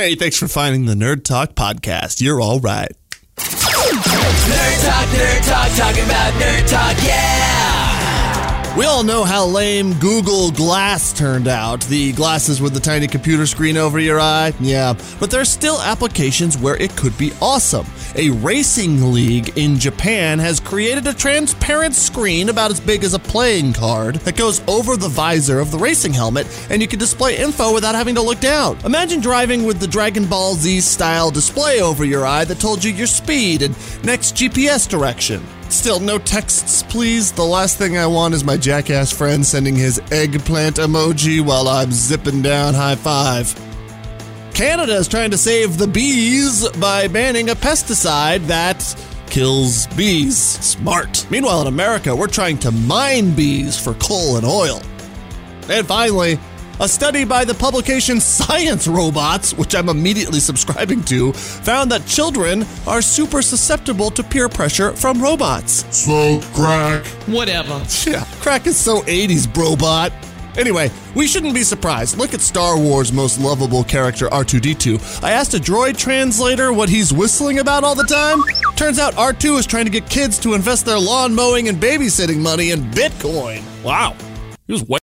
Hey, thanks for finding the Nerd Talk podcast. You're all right. Nerd Talk, Nerd Talk, talking about Nerd Talk, yeah! We all know how lame Google Glass turned out. The glasses with the tiny computer screen over your eye. Yeah, but there are still applications where it could be awesome. A racing league in Japan has created a transparent screen about as big as a playing card that goes over the visor of the racing helmet, and you can display info without having to look down. Imagine driving with the Dragon Ball Z style display over your eye that told you your speed and next GPS direction. Still, no texts, please. The last thing I want is my jackass friend sending his eggplant emoji while I'm zipping down I-5. Canada is trying to save the bees by banning a pesticide that kills bees. Smart. Meanwhile, in America, we're trying to mine bees for coal and oil. And finally, a study by the publication Science Robots, which I'm immediately subscribing to, found that children are super susceptible to peer pressure from robots. So crack. Whatever. Yeah, crack is so 80s, brobot. Anyway, we shouldn't be surprised. Look at Star Wars' most lovable character, R2D2. I asked a droid translator what he's whistling about all the time. Turns out R2 is trying to get kids to invest their lawn mowing and babysitting money in Bitcoin. Wow. He was way.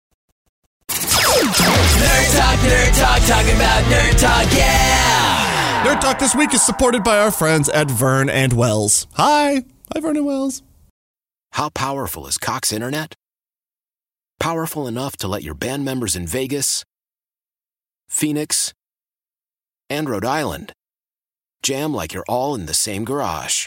Nerd Talk, Nerd Talk, talking about Nerd Talk, yeah! Nerd Talk this week is supported by our friends at Vern and Wells. Hi. Hi, Vern and Wells. How powerful is Cox Internet? Powerful enough to let your band members in Vegas, Phoenix, and Rhode Island jam like you're all in the same garage.